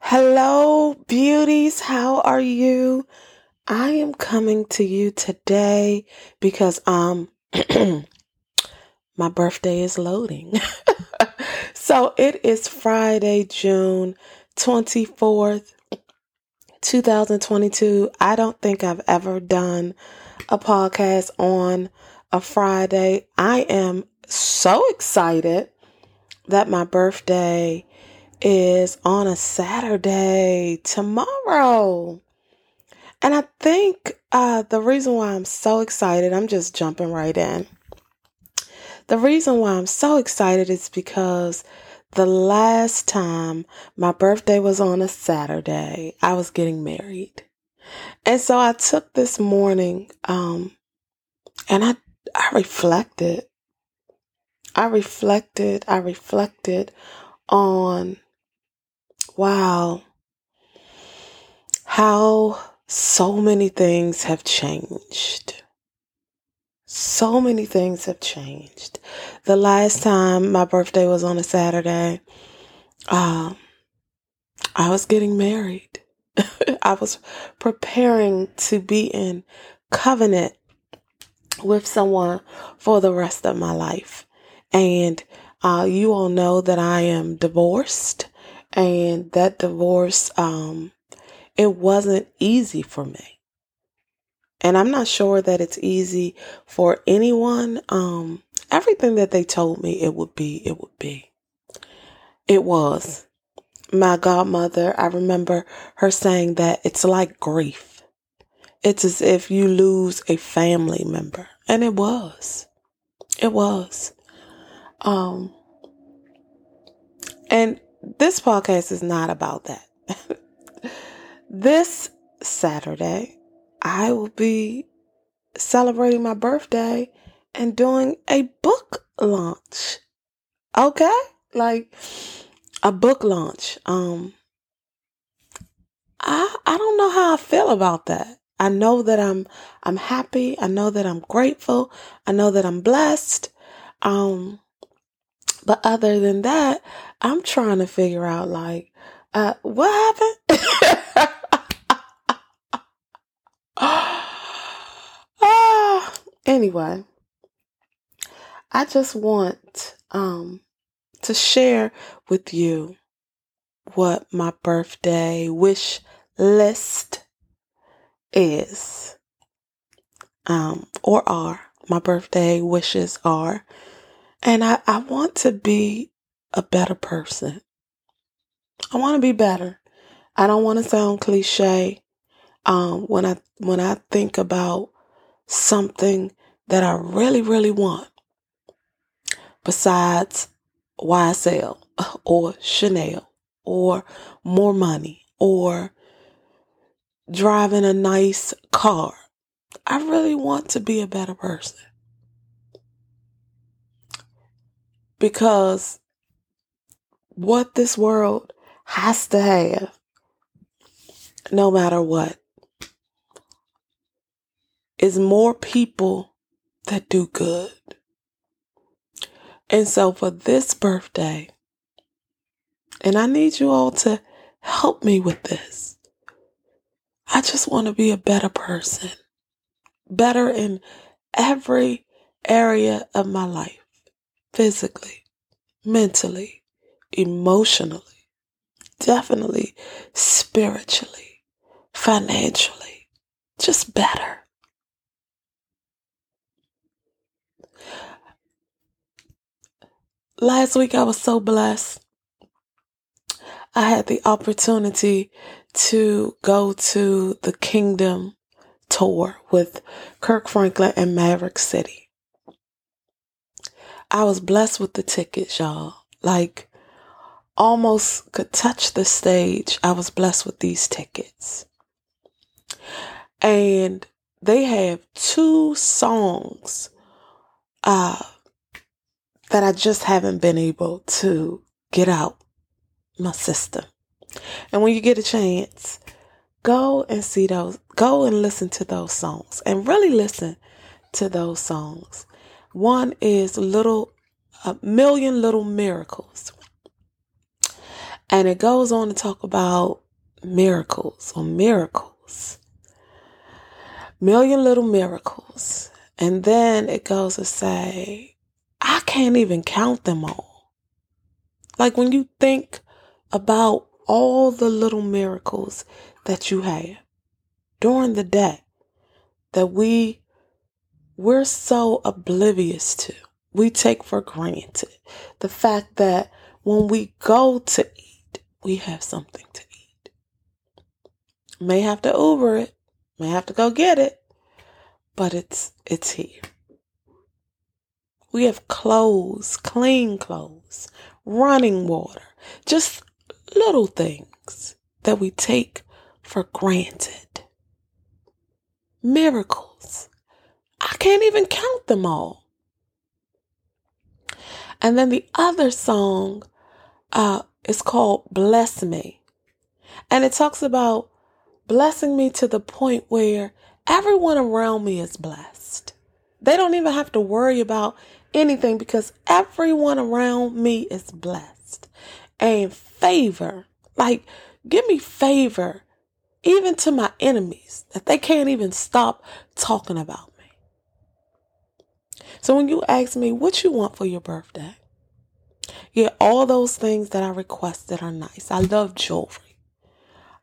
Hello, beauties. How are you? I am coming to you today because um my birthday is loading. so it is Friday, June 24th, 2022. I don't think I've ever done a podcast on a Friday. I am so excited that my birthday is on a Saturday tomorrow. And I think uh, the reason why I'm so excited, I'm just jumping right in. The reason why I'm so excited is because the last time my birthday was on a Saturday, I was getting married. And so I took this morning um, and I, I reflected. I reflected, I reflected on wow, how so many things have changed. So many things have changed. The last time my birthday was on a Saturday, um, I was getting married. I was preparing to be in covenant with someone for the rest of my life. And uh, you all know that I am divorced, and that divorce, um, it wasn't easy for me. And I'm not sure that it's easy for anyone. Um, everything that they told me it would be, it would be. It was. My godmother, I remember her saying that it's like grief. It's as if you lose a family member. And it was. It was. Um, and this podcast is not about that. this Saturday, I will be celebrating my birthday and doing a book launch. Okay? Like a book launch. Um I I don't know how I feel about that. I know that I'm I'm happy. I know that I'm grateful. I know that I'm blessed. Um but other than that, I'm trying to figure out like, uh, what happened? ah, anyway, I just want um to share with you what my birthday wish list is um or are my birthday wishes are and I, I want to be a better person. I want to be better. I don't want to sound cliche. Um, when I when I think about something that I really, really want, besides YSL or Chanel or more money or driving a nice car, I really want to be a better person. Because what this world has to have, no matter what, is more people that do good. And so for this birthday, and I need you all to help me with this. I just want to be a better person, better in every area of my life physically, mentally, emotionally, definitely spiritually, financially, just better. Last week I was so blessed. I had the opportunity to go to the Kingdom tour with Kirk Franklin and Maverick City. I was blessed with the tickets, y'all. Like, almost could touch the stage. I was blessed with these tickets. And they have two songs uh, that I just haven't been able to get out my system. And when you get a chance, go and see those, go and listen to those songs and really listen to those songs. One is little a million little miracles. And it goes on to talk about miracles or miracles. Million little miracles. And then it goes to say, I can't even count them all. Like when you think about all the little miracles that you have during the day that we we're so oblivious to. We take for granted the fact that when we go to eat, we have something to eat. May have to Uber it, may have to go get it, but it's it's here. We have clothes, clean clothes, running water, just little things that we take for granted. Miracles. I can't even count them all. And then the other song uh, is called Bless Me. And it talks about blessing me to the point where everyone around me is blessed. They don't even have to worry about anything because everyone around me is blessed. And favor, like, give me favor even to my enemies that they can't even stop talking about. So when you ask me what you want for your birthday, yeah, all those things that I requested are nice. I love jewelry.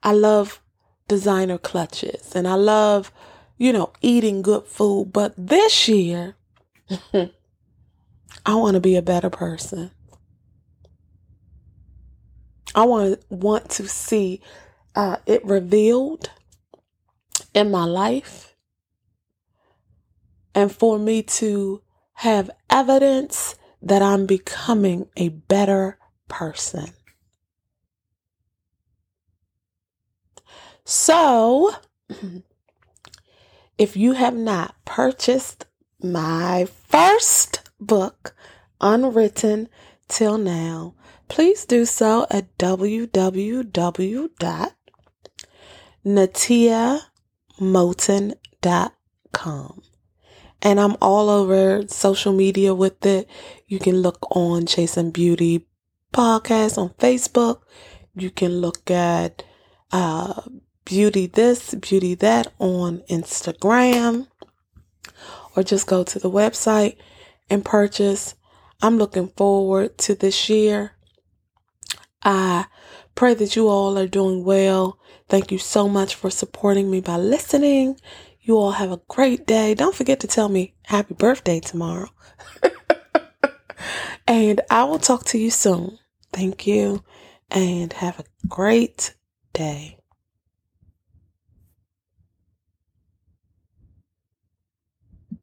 I love designer clutches and I love, you know, eating good food. But this year, I want to be a better person. I want want to see uh, it revealed in my life, and for me to have evidence that I'm becoming a better person. So, if you have not purchased my first book, Unwritten Till Now, please do so at www.natiamoten.com. And I'm all over social media with it. You can look on Chasing Beauty podcast on Facebook. You can look at uh, Beauty This, Beauty That on Instagram. Or just go to the website and purchase. I'm looking forward to this year. I pray that you all are doing well. Thank you so much for supporting me by listening. You all have a great day. Don't forget to tell me happy birthday tomorrow. and I will talk to you soon. Thank you and have a great day.